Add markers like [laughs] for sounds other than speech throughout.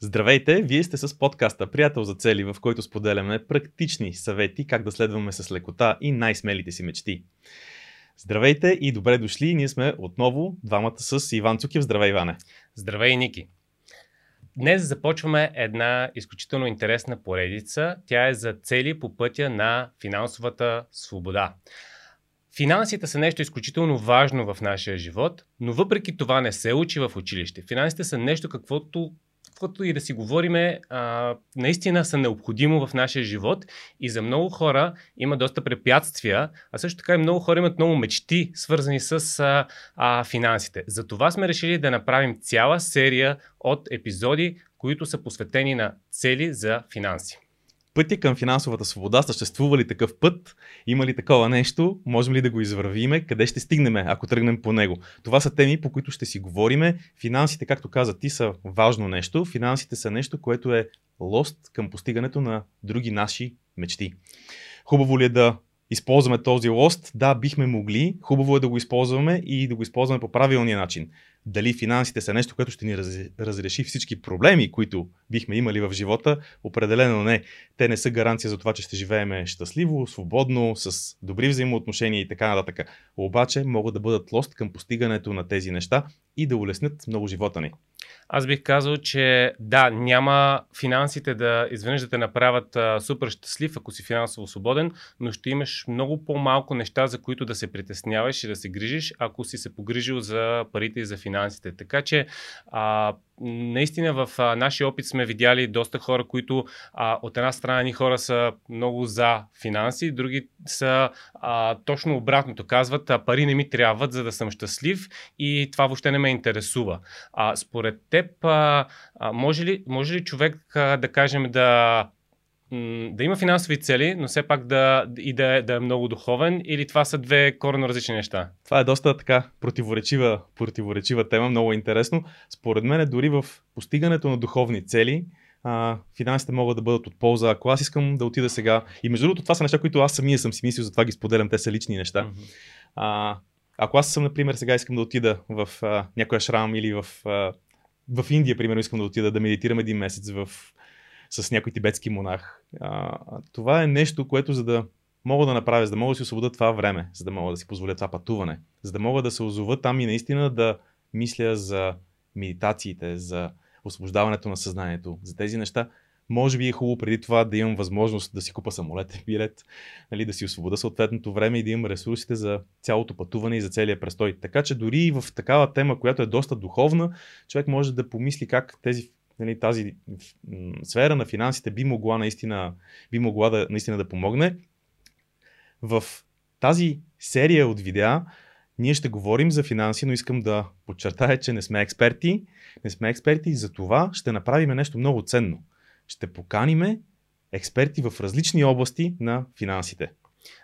Здравейте, вие сте с подкаста Приятел за цели, в който споделяме практични съвети как да следваме с лекота и най-смелите си мечти. Здравейте и добре дошли, ние сме отново двамата с Иван Цукев. Здравей, Иване! Здравей, Ники! Днес започваме една изключително интересна поредица. Тя е за цели по пътя на финансовата свобода. Финансите са нещо изключително важно в нашия живот, но въпреки това не се учи в училище. Финансите са нещо, каквото каквото и да си говориме, а, наистина са необходимо в нашия живот и за много хора има доста препятствия, а също така и много хора имат много мечти, свързани с а, а, финансите. Затова сме решили да направим цяла серия от епизоди, които са посветени на цели за финанси пътя към финансовата свобода, съществува ли такъв път, има ли такова нещо, можем ли да го извървиме, къде ще стигнем, ако тръгнем по него. Това са теми, по които ще си говориме. Финансите, както каза ти, са важно нещо. Финансите са нещо, което е лост към постигането на други наши мечти. Хубаво ли е да използваме този лост? Да, бихме могли. Хубаво е да го използваме и да го използваме по правилния начин дали финансите са нещо, което ще ни раз, разреши всички проблеми, които бихме имали в живота, определено не. Те не са гаранция за това, че ще живееме щастливо, свободно, с добри взаимоотношения и така нататък. Обаче могат да бъдат лост към постигането на тези неща и да улеснят много живота ни. Аз бих казал, че да, няма финансите да изведнъж да те направят а, супер щастлив, ако си финансово свободен, но ще имаш много по-малко неща, за които да се притесняваш и да се грижиш, ако си се погрижил за парите и за финансите. Така че а, наистина в а, нашия опит сме видяли доста хора, които а, от една страна ни хора са много за финанси, други са а, точно обратното. Казват, а, пари не ми трябват, за да съм щастлив и това въобще не ме интересува. А, според теб, а, а, може, ли, може ли човек, а, да кажем, да да има финансови цели, но все пак да, и да, е, да е много духовен или това са две коренно различни неща? Това е доста така противоречива, противоречива тема, много интересно. Според мен дори в постигането на духовни цели, а, финансите могат да бъдат от полза. Ако аз искам да отида сега, и между другото това са неща, които аз самия съм си мислил, затова ги споделям, те са лични неща. Mm-hmm. А, ако аз съм, например, сега искам да отида в а, някоя шрам или в, а, в Индия, примерно, искам да отида да медитирам един месец в с някой тибетски монах. А, това е нещо, което за да мога да направя, за да мога да си освобода това време, за да мога да си позволя това пътуване, за да мога да се озова там и наистина да мисля за медитациите, за освобождаването на съзнанието, за тези неща. Може би е хубаво преди това да имам възможност да си купа самолетен билет, нали, да си освобода съответното време и да имам ресурсите за цялото пътуване и за целия престой. Така че дори и в такава тема, която е доста духовна, човек може да помисли как тези нали, тази сфера на финансите би могла наистина, би могла да, наистина да помогне. В тази серия от видеа ние ще говорим за финанси, но искам да подчертая, че не сме експерти. Не сме експерти и за това ще направим нещо много ценно. Ще поканиме експерти в различни области на финансите.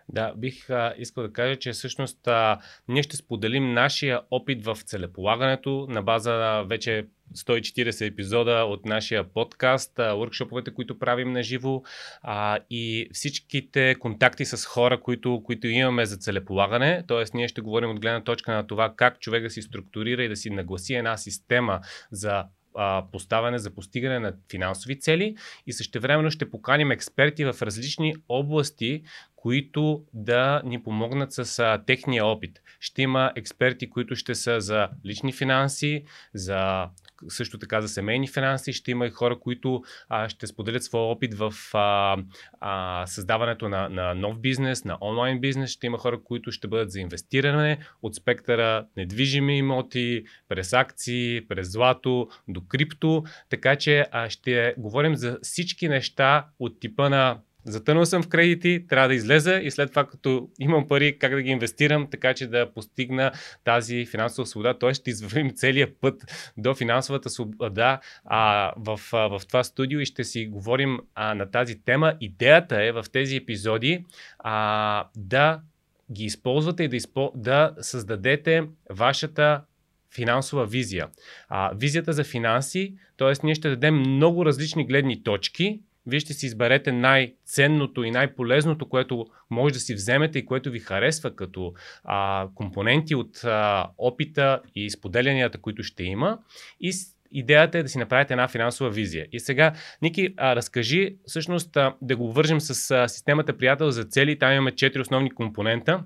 Да, бих а, искал да кажа, че всъщност а, ние ще споделим нашия опит в целеполагането на база на вече 140 епизода от нашия подкаст, workshoповете, които правим на живо а, и всичките контакти с хора, които, които имаме за целеполагане. Тоест, ние ще говорим от гледна точка на това как човек да си структурира и да си нагласи една система за а, поставяне за постигане на финансови цели и същевременно ще поканим експерти в различни области, които да ни помогнат с а, техния опит. Ще има експерти, които ще са за лични финанси, за също така за семейни финанси. Ще има и хора, които а, ще споделят своя опит в а, а, създаването на, на нов бизнес, на онлайн бизнес. Ще има хора, които ще бъдат за инвестиране от спектъра недвижими имоти, през акции, през злато, до крипто. Така че а, ще говорим за всички неща от типа на Затънал съм в кредити, трябва да излеза и след това, като имам пари, как да ги инвестирам, така че да постигна тази финансова свобода. Т.е. ще извървим целият път до финансовата свобода а, в, а, в това студио и ще си говорим а, на тази тема. Идеята е в тези епизоди а, да ги използвате и да, изпо... да създадете вашата финансова визия. А, визията за финанси, т.е. ние ще дадем много различни гледни точки, вие ще си изберете най-ценното и най-полезното, което може да си вземете и което ви харесва като а, компоненти от а, опита и споделянията, които ще има. И, идеята е да си направите една финансова визия. И сега, Ники, а, разкажи, всъщност, а, да го вържим с а, системата приятел за цели. Там имаме четири основни компонента.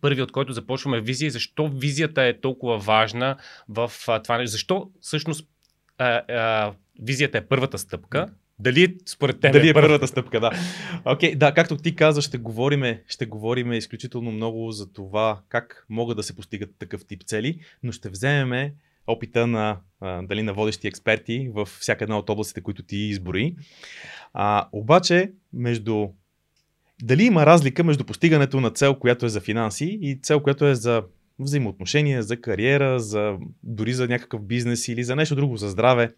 Първи, от който започваме визия. Защо визията е толкова важна в а, това нещо? Защо всъщност а, а, визията е първата стъпка? Дали според теб Дали е първата стъпка, да. Окей, okay, да, както ти каза, ще говориме, ще говориме изключително много за това как могат да се постигат такъв тип цели, но ще вземеме опита на, а, дали на водещи експерти в всяка една от областите, които ти избори. А, обаче, между дали има разлика между постигането на цел, която е за финанси и цел, която е за взаимоотношения, за кариера, за, дори за някакъв бизнес или за нещо друго, за здраве.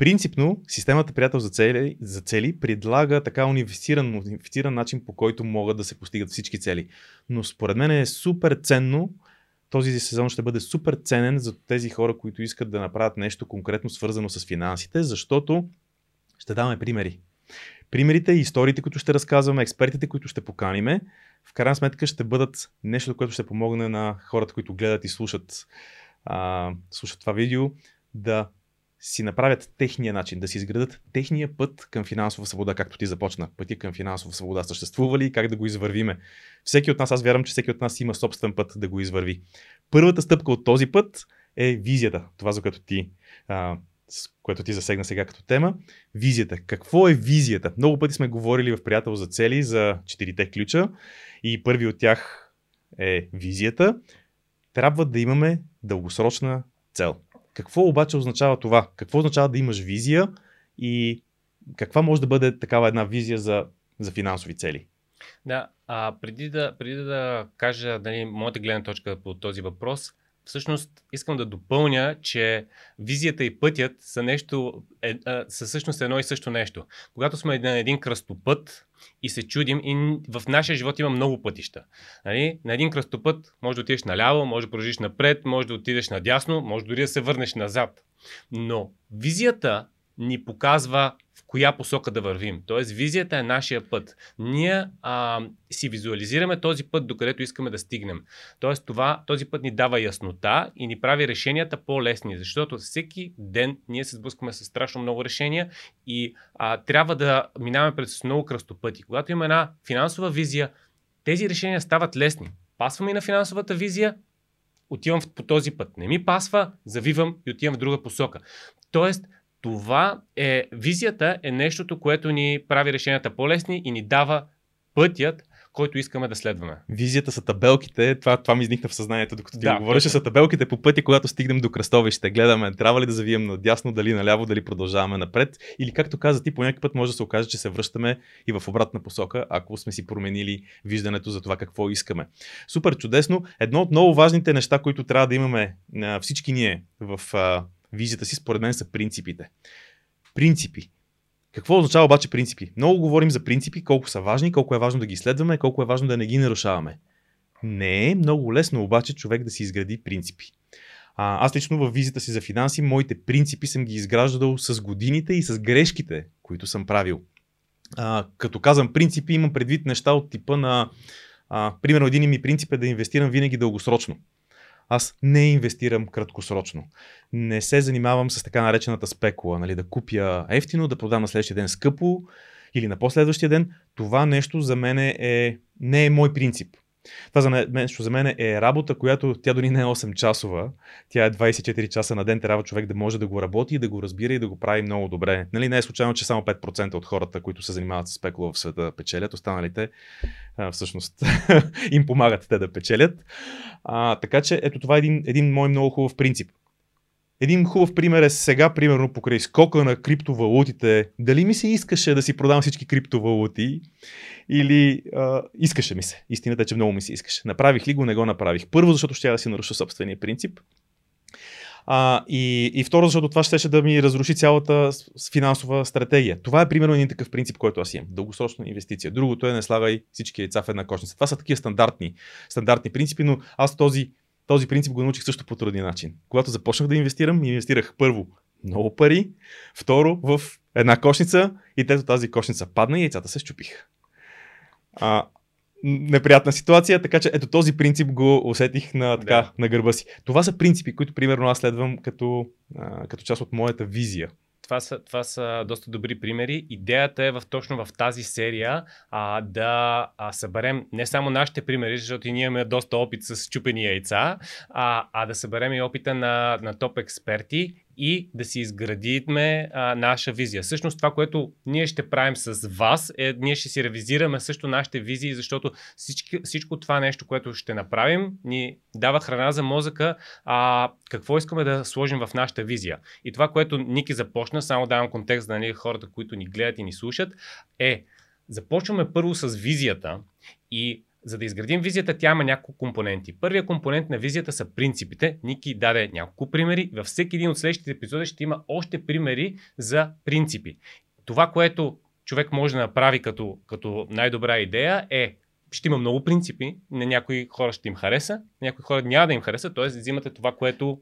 Принципно, системата приятел за цели, за цели предлага така унифициран, унифициран начин, по който могат да се постигат всички цели. Но според мен е супер ценно, този сезон ще бъде супер ценен за тези хора, които искат да направят нещо конкретно свързано с финансите, защото ще даваме примери. Примерите и историите, които ще разказваме, експертите, които ще поканиме, в крайна сметка ще бъдат нещо, което ще помогне на хората, които гледат и слушат, а, слушат това видео, да си направят техния начин, да си изградат техния път към финансова свобода, както ти започна. Пътя към финансова свобода съществува ли и как да го извървиме? Всеки от нас, аз вярвам, че всеки от нас има собствен път да го извърви. Първата стъпка от този път е визията, това за което ти, а, което ти засегна сега като тема. Визията. Какво е визията? Много пъти сме говорили в приятел за цели, за четирите ключа и първи от тях е визията. Трябва да имаме дългосрочна цел. Какво обаче означава това? Какво означава да имаш визия и каква може да бъде такава една визия за, за финансови цели? Да, а преди да, преди да кажа дали, моята гледна точка по този въпрос, всъщност искам да допълня, че визията и пътят са, нещо, е, е, са всъщност едно и също нещо. Когато сме на един кръстопът и се чудим, и в нашия живот има много пътища. Нали? На един кръстопът може да отидеш наляво, може да продължиш напред, може да отидеш надясно, може дори да се върнеш назад. Но визията ни показва коя посока да вървим. Тоест, визията е нашия път. Ние а, си визуализираме този път, докъдето искаме да стигнем. Тоест, това, този път ни дава яснота и ни прави решенията по-лесни, защото всеки ден ние се сблъскваме с страшно много решения и а, трябва да минаваме през много кръстопъти. Когато има една финансова визия, тези решения стават лесни. Пасваме и на финансовата визия, отивам по този път. Не ми пасва, завивам и отивам в друга посока. Тоест, това е, визията е нещото, което ни прави решенията по-лесни и ни дава пътят, който искаме да следваме. Визията са табелките, това, това ми изникна в съзнанието, докато ти да, говореше, са табелките по пътя, когато стигнем до кръстовище. Гледаме, трябва ли да завием надясно, дали наляво, дали продължаваме напред. Или както каза ти, по някакъв път може да се окаже, че се връщаме и в обратна посока, ако сме си променили виждането за това какво искаме. Супер чудесно. Едно от много важните неща, които трябва да имаме всички ние в визията си, според мен са принципите. Принципи. Какво означава обаче принципи? Много говорим за принципи, колко са важни, колко е важно да ги следваме, колко е важно да не ги нарушаваме. Не е много лесно обаче човек да си изгради принципи. А, аз лично в визията си за финанси, моите принципи съм ги изграждал с годините и с грешките, които съм правил. А, като казвам принципи, имам предвид неща от типа на. А, примерно, един ми принцип е да инвестирам винаги дългосрочно. Аз не инвестирам краткосрочно. Не се занимавам с така наречената спекула, нали, да купя ефтино, да продам на следващия ден скъпо или на последващия ден. Това нещо за мен е, не е мой принцип. Това за мен, за мен е работа, която тя дори не е 8 часова, тя е 24 часа на ден, трябва човек да може да го работи, да го разбира и да го прави много добре. Нали, не е случайно, че само 5% от хората, които се занимават с спекула в света, печелят, останалите а, всъщност [laughs] им помагат те да печелят. А, така че ето това е един, един мой много хубав принцип. Един хубав пример е сега, примерно, покрай скока на криптовалутите. Дали ми се искаше да си продам всички криптовалути или а, искаше ми се. Истината е, че много ми се искаше. Направих ли го, не го направих. Първо, защото ще я да си наруша собствения принцип. А, и, и второ, защото това ще, да ми разруши цялата финансова стратегия. Това е примерно един такъв принцип, който аз имам. Дългосрочна инвестиция. Другото е не слагай всички яйца в една кошница. Това са такива стандартни, стандартни принципи, но аз този този принцип го научих също по трудния начин. Когато започнах да инвестирам, инвестирах първо много пари, второ в една кошница и трето тази кошница падна и яйцата се щупиха. А, неприятна ситуация, така че ето този принцип го усетих на, така, да. на гърба си. Това са принципи, които примерно аз следвам като, а, като част от моята визия това са, това са доста добри примери. Идеята е в, точно в тази серия а, да а, съберем не само нашите примери, защото и ние имаме доста опит с чупени яйца, а, а да съберем и опита на, на топ експерти и да си изградиме а, наша визия. Всъщност това, което ние ще правим с вас, е ние ще си ревизираме също нашите визии, защото всички, всичко това нещо, което ще направим, ни дава храна за мозъка, а какво искаме да сложим в нашата визия. И това, което Ники започна, само давам контекст на нали, хората, които ни гледат и ни слушат, е започваме първо с визията и за да изградим визията, тя има няколко компоненти. Първият компонент на визията са принципите. Ники даде няколко примери. Във всеки един от следващите епизоди ще има още примери за принципи. Това, което човек може да направи като, като най-добра идея е ще има много принципи, на някои хора ще им хареса, на някои хора няма да им хареса, т.е. взимате това, което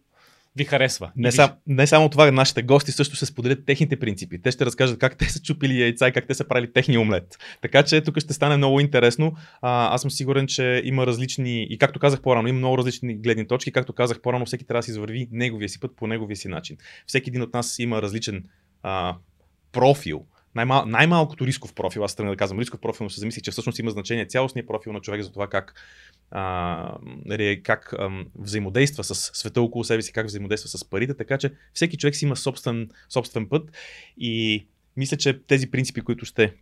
ви харесва. Не, сам, не само това, нашите гости също ще споделят техните принципи. Те ще разкажат как те са чупили яйца и как те са правили техния омлет. Така че тук ще стане много интересно. А, аз съм сигурен, че има различни, и както казах по-рано, има много различни гледни точки. Както казах по-рано, всеки трябва да си извърви неговия си път по неговия си начин. Всеки един от нас има различен а, профил най-мал, най-малкото рисков профил, аз тръгна да казвам рисков профил, но се замислих, че всъщност има значение цялостния профил на човек за това как, а, как а, взаимодейства с света около себе си, как взаимодейства с парите, така че всеки човек си има собствен, собствен път и мисля, че тези принципи, които ще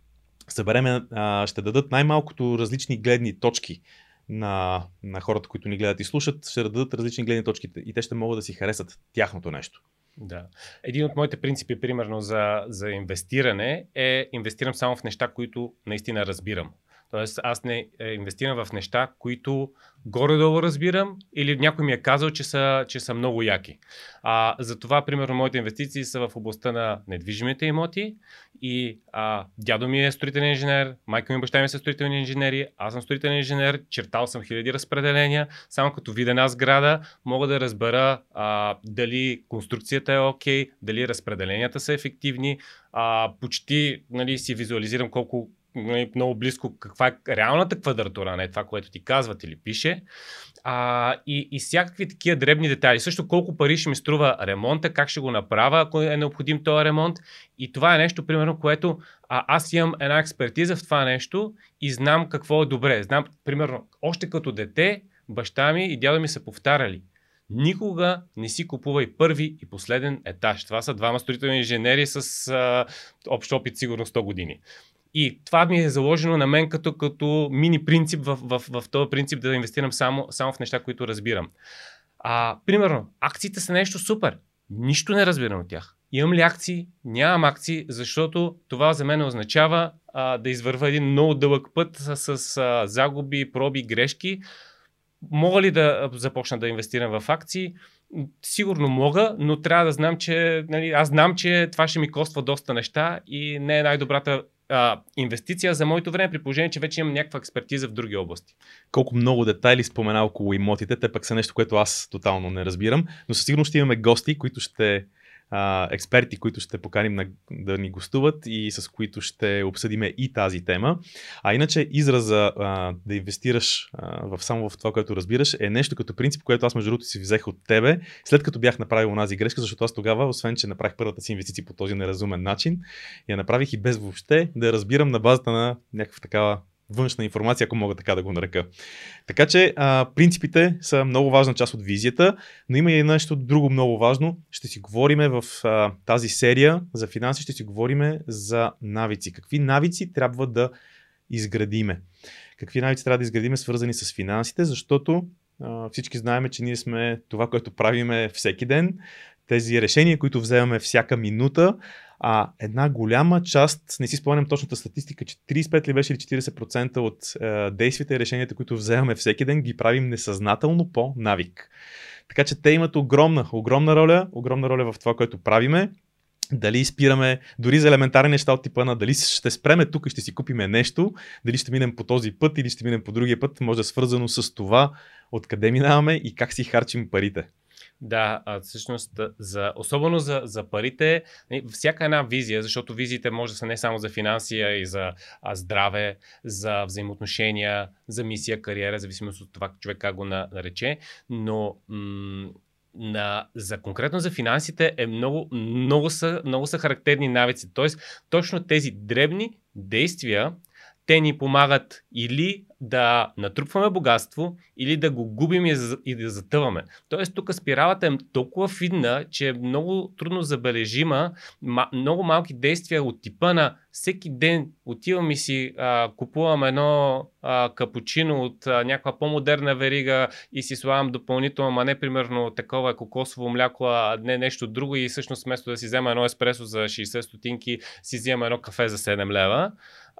събереме, а, ще дадат най-малкото различни гледни точки на, на хората, които ни гледат и слушат, ще дадат различни гледни точки и те ще могат да си харесат тяхното нещо. Да. Един от моите принципи, примерно, за, за инвестиране е инвестирам само в неща, които наистина разбирам. Тоест, аз не е, инвестирам в неща, които горе-долу разбирам или някой ми е казал, че са, че са много яки. А, затова, примерно, моите инвестиции са в областта на недвижимите имоти и а, дядо ми е строителен инженер, майка ми и баща ми са строителни инженери, аз съм строителен инженер, чертал съм хиляди разпределения, само като видя една сграда мога да разбера а, дали конструкцията е окей, okay, дали разпределенията са ефективни, а, почти нали, си визуализирам колко много близко каква е реалната квадратура, не това, което ти казват или пише. А, и, и всякакви такива дребни детайли. Също колко пари ще ми струва ремонта, как ще го направя, ако е необходим този ремонт. И това е нещо, примерно, което а, аз имам една експертиза в това нещо и знам какво е добре. Знам, примерно, още като дете, баща ми и дядо ми са повтаряли. Никога не си купувай първи и последен етаж. Това са двама строителни инженери с а, общ опит сигурно 100 години. И това ми е заложено на мен като, като мини принцип в, в, в, този принцип да инвестирам само, само в неща, които разбирам. А, примерно, акциите са нещо супер. Нищо не разбирам от тях. Имам ли акции? Нямам акции, защото това за мен означава а, да извърва един много дълъг път с, с а, загуби, проби, грешки. Мога ли да започна да инвестирам в акции? Сигурно мога, но трябва да знам, че нали, аз знам, че това ще ми коства доста неща и не е най-добрата а, инвестиция за моето време, при положение, че вече имам някаква експертиза в други области. Колко много детайли спомена около имотите, те пък са нещо, което аз тотално не разбирам, но със сигурност ще имаме гости, които ще а, експерти, които ще поканим на, да ни гостуват и с които ще обсъдиме и тази тема. А иначе израза а, да инвестираш а, в само в това, което разбираш, е нещо като принцип, което аз между другото си взех от тебе, след като бях направил онази грешка, защото аз тогава, освен че направих първата си инвестиция по този неразумен начин, я направих и без въобще да разбирам на базата на някаква такава външна информация, ако мога така да го нарека. Така че а, принципите са много важна част от визията, но има и нещо друго много важно. Ще си говориме в а, тази серия за финанси, ще си говориме за навици. Какви навици трябва да изградиме? Какви навици трябва да изградиме свързани с финансите, защото а, всички знаем, че ние сме това, което правиме всеки ден, тези решения, които вземаме всяка минута, а една голяма част, не си спомням точната статистика, че 35 ли беше или 40% от е, действията и решенията, които вземаме всеки ден, ги правим несъзнателно по навик. Така че те имат огромна, огромна роля, огромна роля в това, което правиме. Дали спираме, дори за елементарни неща от типа на дали ще спреме тук и ще си купиме нещо, дали ще минем по този път или ще минем по другия път, може да е свързано с това, откъде минаваме и как си харчим парите. Да, всъщност, за, особено за, за парите, нали, всяка една визия, защото визиите може да са не само за финанси, а и за а, здраве, за взаимоотношения, за мисия, кариера, зависимост от това човек как го нарече, но м- на, за конкретно за финансите е много, много, са, много са характерни навици. Тоест, точно тези дребни действия, те ни помагат или да натрупваме богатство, или да го губим и, да затъваме. Тоест, тук спиралата е толкова фидна, че е много трудно забележима. много малки действия от типа на всеки ден отивам и си а, купувам едно а, капучино от а, някаква по-модерна верига и си слагам допълнително, а не примерно такова кокосово мляко, а не нещо друго и всъщност вместо да си взема едно еспресо за 60 стотинки, си взема едно кафе за 7 лева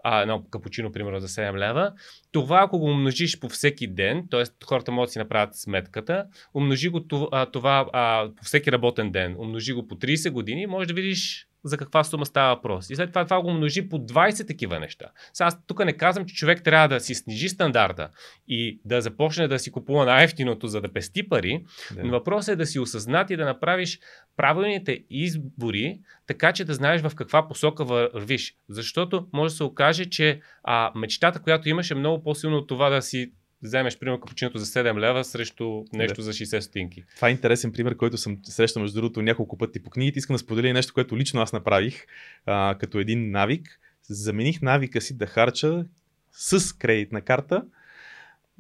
а, едно капучино, примерно, за 7 лева. Това, ако го умножиш по всеки ден, т.е. хората могат да си направят сметката, умножи го това, това а, по всеки работен ден, умножи го по 30 години, може да видиш за каква сума става въпрос. И след това това го умножи по 20 такива неща. Сега аз тук не казвам, че човек трябва да си снижи стандарта и да започне да си купува най-ефтиното, за да пести пари, да. но въпросът е да си осъзнат и да направиш правилните избори, така че да знаеш в каква посока вървиш. Защото може да се окаже, че а, мечтата, която имаш е много по-силно от това да си вземеш, примерно, капучиното за 7 лева срещу нещо да. за 60 стотинки. Това е интересен пример, който съм срещал, между другото, няколко пъти по книгите. Искам да споделя нещо, което лично аз направих а, като един навик. Замених навика си да харча с кредитна карта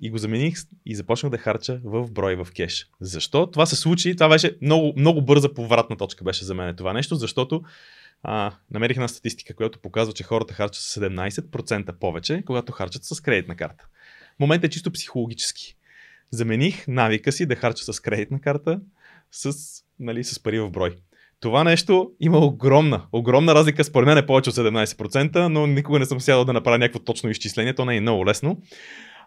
и го замених и започнах да харча в брой в кеш. Защо? Това се случи, това беше много, много бърза повратна точка беше за мен това нещо, защото а, намерих една статистика, която показва, че хората харчат с 17% повече, когато харчат с кредитна карта. Момент е чисто психологически. Замених навика си да харча с кредитна карта с, нали, с пари в брой. Това нещо има огромна, огромна разлика, според мен е повече от 17%, но никога не съм сядал да направя някакво точно изчисление, то не е много лесно.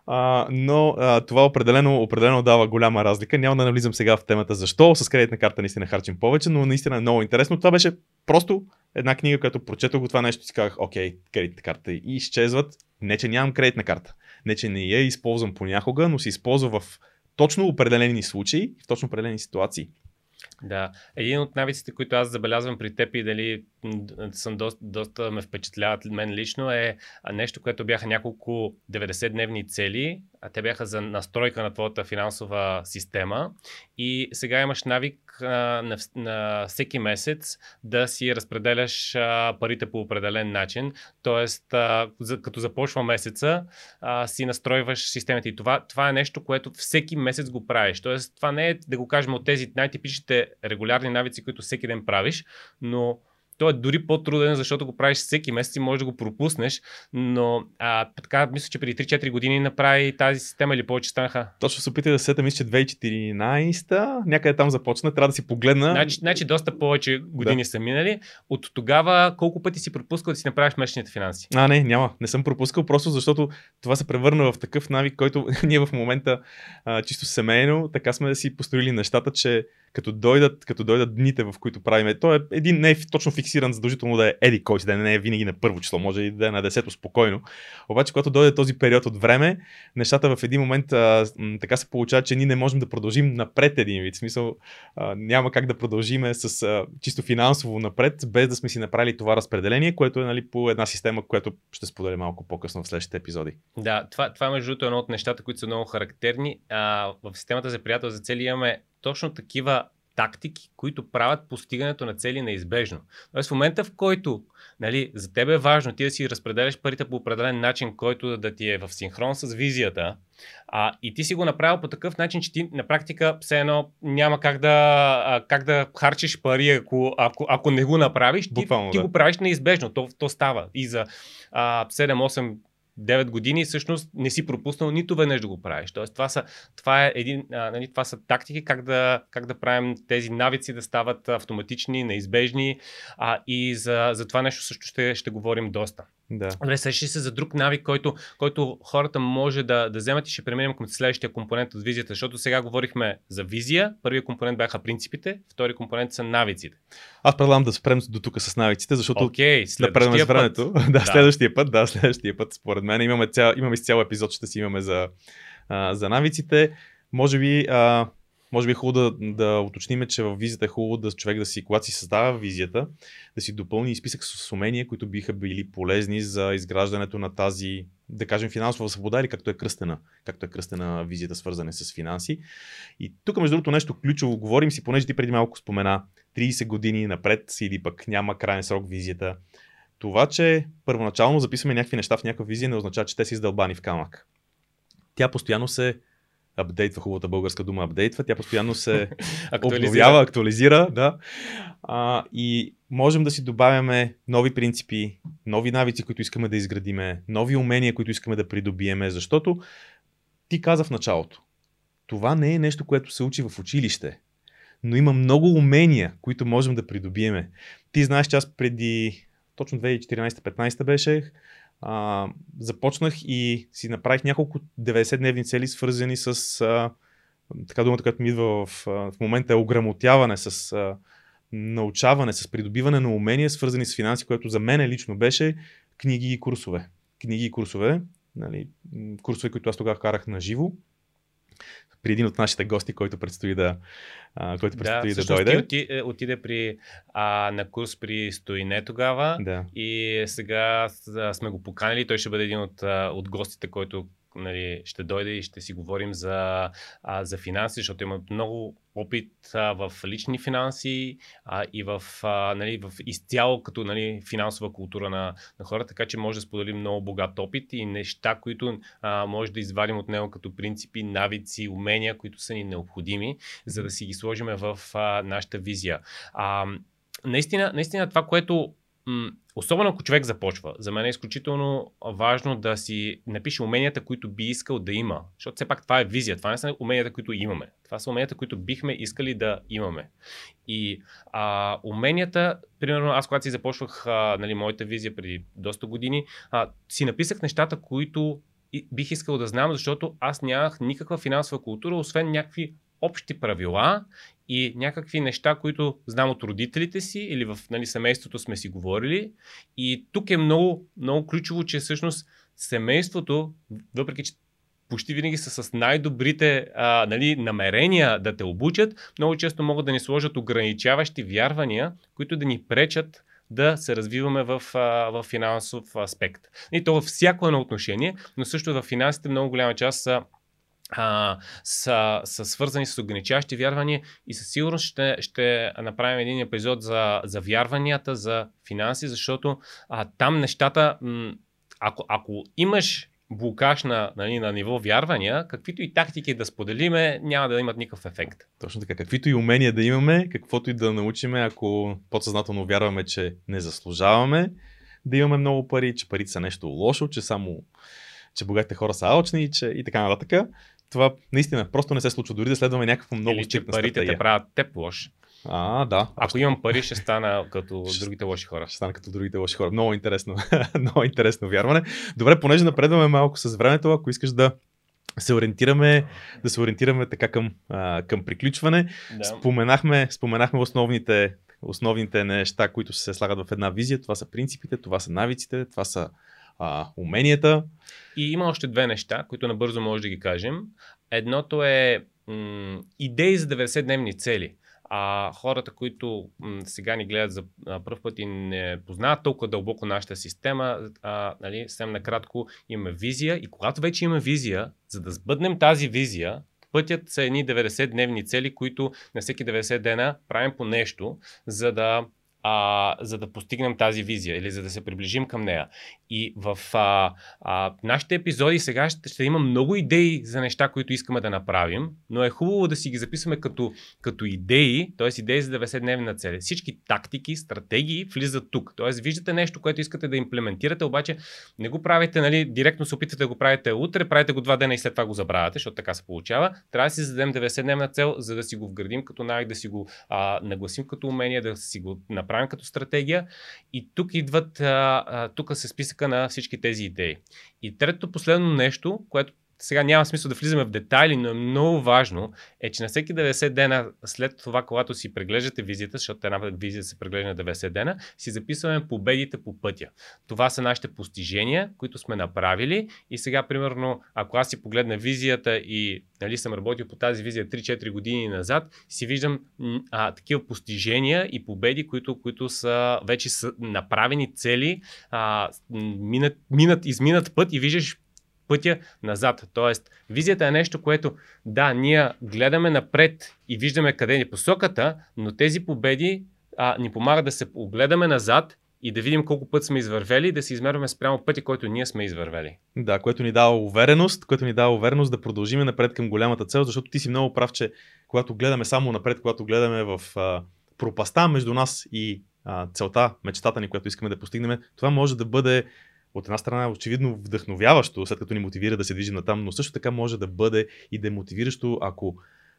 А, но а, това определено, определено дава голяма разлика. Няма да навлизам сега в темата защо с кредитна карта наистина харчим повече, но наистина е много интересно. Това беше просто една книга, която прочетох това нещо си казах, окей, кредитна карта и изчезват. Не, че нямам кредитна карта. Не, че не я използвам понякога, но се използва в точно определени случаи, в точно определени ситуации. Да. Един от навиците, които аз забелязвам при теб и дали съм доста, доста ме впечатляват мен лично е нещо, което бяха няколко 90-дневни цели, те бяха за настройка на твоята финансова система и сега имаш навик а, на, на всеки месец да си разпределяш а, парите по определен начин, т.е. като започва месеца а, си настройваш системата и това, това е нещо, което всеки месец го правиш, т.е. това не е да го кажем от тези най-типичните регулярни навици, които всеки ден правиш, но той е дори по-труден, защото го правиш всеки месец и можеш да го пропуснеш, но а, така мисля, че преди 3-4 години направи тази система или повече станаха. Точно се опитах да сета, мисля, че 2014, някъде там започна, трябва да си погледна. Значи, значи доста повече години да. са минали. От тогава колко пъти си пропускал да си направиш месечните финанси? А, не, няма. Не съм пропускал, просто защото това се превърна в такъв навик, който [laughs] ние в момента а, чисто семейно, така сме да си построили нещата, че като дойдат, като дойдат дните, в които правиме. То е един не е точно фиксиран задължително да е еди кой си, да не е винаги на първо число, може и да е на десето спокойно. Обаче, когато дойде този период от време, нещата в един момент а, така се получава, че ние не можем да продължим напред един вид. В смисъл, а, няма как да продължиме с а, чисто финансово напред, без да сме си направили това разпределение, което е нали, по една система, която ще споделя малко по-късно в следващите епизоди. Да, това, това между другото е едно от нещата, които са много характерни. А, в системата за приятел за цели имаме точно такива тактики, които правят постигането на цели неизбежно. Тоест в момента, в който нали, за теб е важно ти да си разпределяш парите по определен начин, който да, да ти е в синхрон с визията, а, и ти си го направил по такъв начин, че ти на практика все едно няма как да, а, как да харчиш пари, ако, ако, ако не го направиш, ти, Буквално, ти да. го правиш неизбежно. То, то става. И за а, 7-8 9 години всъщност не си пропуснал нито веднъж да го правиш. Тоест, това са, това е един, а, нали, това са тактики как да, как да правим тези навици да стават автоматични, неизбежни а, и за, за това нещо също ще, ще говорим доста. Да. Добре, сещи се за друг навик, който, който хората може да, да вземат и ще преминем към следващия компонент от визията, защото сега говорихме за визия. Първият компонент бяха принципите, втори компонент са навиците. Аз предлагам да спрем до тук с навиците, защото okay, да предаме с времето. [laughs] да, да, следващия път, да, следващия път, според мен. Имаме, цял, имаме цял епизод, ще си имаме за, а, за навиците. Може би а, може би е хубаво да, да уточним, че в визията е хубаво да човек да си, когато си създава визията, да си допълни списък с умения, които биха били полезни за изграждането на тази, да кажем, финансова свобода или както е кръстена, както е кръстена визията, свързане с финанси. И тук, между другото, нещо ключово, говорим си, понеже ти преди малко спомена, 30 години напред или пък няма крайен срок визията. Това, че първоначално записваме някакви неща в някаква визия, не означава, че те са издълбани в камък. Тя постоянно се апдейтва, хубавата българска дума апдейтва, тя постоянно се [laughs] актуализира. обновява, актуализира, да. А, и можем да си добавяме нови принципи, нови навици, които искаме да изградиме, нови умения, които искаме да придобиеме, защото ти каза в началото, това не е нещо, което се учи в училище, но има много умения, които можем да придобиеме. Ти знаеш, че аз преди точно 2014-15 беше, а, започнах и си направих няколко 90-дневни цели, свързани с а, така думата, която ми идва в, в момента е ограмотяване, с а, научаване, с придобиване на умения, свързани с финанси, което за мен лично беше книги и курсове. Книги и курсове, нали, курсове, които аз тогава карах на живо при един от нашите гости, който предстои да, а, който предстои да, да дойде. Ти оти, е, отиде при, а, на курс при Стоине тогава да. и сега сме го поканили. Той ще бъде един от, от гостите, който нали, ще дойде и ще си говорим за, а, за финанси, защото има много опит а, в лични финанси а, и в, а, нали, в изцяло като нали, финансова култура на, на хората, така че може да споделим много богат опит и неща, които а, може да извадим от него като принципи, навици, умения, които са ни необходими, за да си ги сложим в а, нашата визия. А, наистина, наистина това, което особено ако човек започва, за мен е изключително важно да си напише уменията, които би искал да има. Защото все пак това е визия, това не са уменията, които имаме. Това са уменията, които бихме искали да имаме. И а, уменията, примерно аз когато си започвах а, нали, моята визия преди доста години, а, си написах нещата, които бих искал да знам, защото аз нямах никаква финансова култура, освен някакви общи правила и някакви неща, които знам от родителите си или в нали, семейството сме си говорили. И тук е много, много ключово, че всъщност семейството, въпреки че почти винаги са с най-добрите а, нали, намерения да те обучат, много често могат да ни сложат ограничаващи вярвания, които да ни пречат да се развиваме в, в финансов аспект. И то във всяко едно отношение, но също в финансите много голяма част са а, са, са свързани с ограничаващи вярвания и със сигурност ще, ще направим един епизод за, за вярванията, за финанси, защото а, там нещата, ако, ако имаш блокаж на, нали, на ниво вярвания, каквито и тактики да споделиме, няма да имат никакъв ефект. Точно така. Каквито и умения да имаме, каквото и да научиме, ако подсъзнателно вярваме, че не заслужаваме да имаме много пари, че парите са нещо лошо, че само че богатите хора са алчни че и така нататък това наистина просто не се случва. Дори да следваме някакво много Или, че парите стратегия. те правят теб лош. А, да. Ако имам пари, ще стана като [laughs] ще, другите лоши хора. Ще стана като другите лоши хора. Много интересно. [laughs] много интересно вярване. Добре, понеже напредваме малко с времето, ако искаш да се ориентираме, да се ориентираме така към, а, към приключване. Да. Споменахме, споменахме основните, основните неща, които се слагат в една визия. Това са принципите, това са навиците, това са а, уменията. И има още две неща, които набързо може да ги кажем. Едното е м- идеи за 90-дневни цели. А хората, които м- сега ни гледат за първ път и не познават толкова дълбоко нашата система, а, нали, съвсем накратко имаме визия и когато вече имаме визия, за да сбъднем тази визия, пътят са едни 90-дневни цели, които на всеки 90 дена правим по нещо, за да а, за да постигнем тази визия или за да се приближим към нея. И в а, а, нашите епизоди сега ще, ще има много идеи за неща, които искаме да направим, но е хубаво да си ги записваме като, като идеи, т.е. идеи за 90 на цели. Всички тактики, стратегии влизат тук. Т.е. виждате нещо, което искате да имплементирате, обаче не го правите, нали, директно се опитвате да го правите утре, правите го два дена и след това го забравяте, защото така се получава. Трябва да си зададем 90 цел, за да си го вградим като навик, да си го а, нагласим като умение, да си го направим като стратегия. И тук идват, тук се списъка на всички тези идеи. И третото последно нещо, което сега няма смисъл да влизаме в детайли, но е много важно, е, че на всеки 90 дена след това, когато си преглеждате визията, защото една визия се преглежда на 90 дена, си записваме победите по пътя. Това са нашите постижения, които сме направили и сега, примерно, ако аз си погледна визията и нали, съм работил по тази визия 3-4 години назад, си виждам а, такива постижения и победи, които, които са вече са направени цели, а, минат, минат, изминат път и виждаш пътя назад. Тоест, визията е нещо, което, да, ние гледаме напред и виждаме къде е посоката, но тези победи а, ни помагат да се огледаме назад и да видим колко път сме извървели и да се измерваме спрямо пътя, който ние сме извървели. Да, което ни дава увереност, което ни дава увереност да продължим напред към голямата цел, защото ти си много прав, че когато гледаме само напред, когато гледаме в а, пропаста между нас и а, целта, мечтата ни, която искаме да постигнем, това може да бъде от една страна очевидно вдъхновяващо, след като ни мотивира да се движим на там, но също така може да бъде и демотивиращо, ако,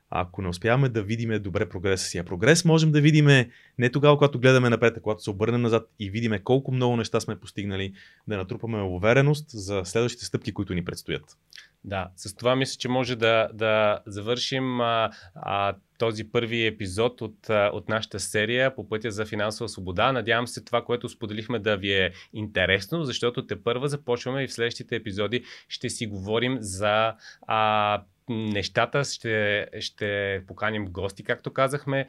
ако не успяваме да видиме добре прогреса си. А прогрес можем да видиме не тогава, когато гледаме напред, а когато се обърнем назад и видиме колко много неща сме постигнали, да натрупаме увереност за следващите стъпки, които ни предстоят. Да, с това мисля, че може да, да завършим а, а, този първи епизод от, от нашата серия по пътя за финансова свобода. Надявам се това, което споделихме да ви е интересно, защото те първа започваме и в следващите епизоди ще си говорим за а, нещата, ще, ще поканим гости, както казахме,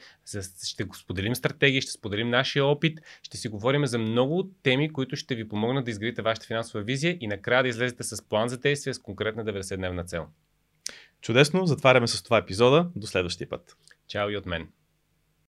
ще го споделим стратегии, ще споделим нашия опит, ще си говорим за много теми, които ще ви помогнат да изградите вашата финансова визия и накрая да излезете с план за действие с конкретна 90-дневна цел. Чудесно, затваряме с това епизода. До следващия път. Чао и от мен.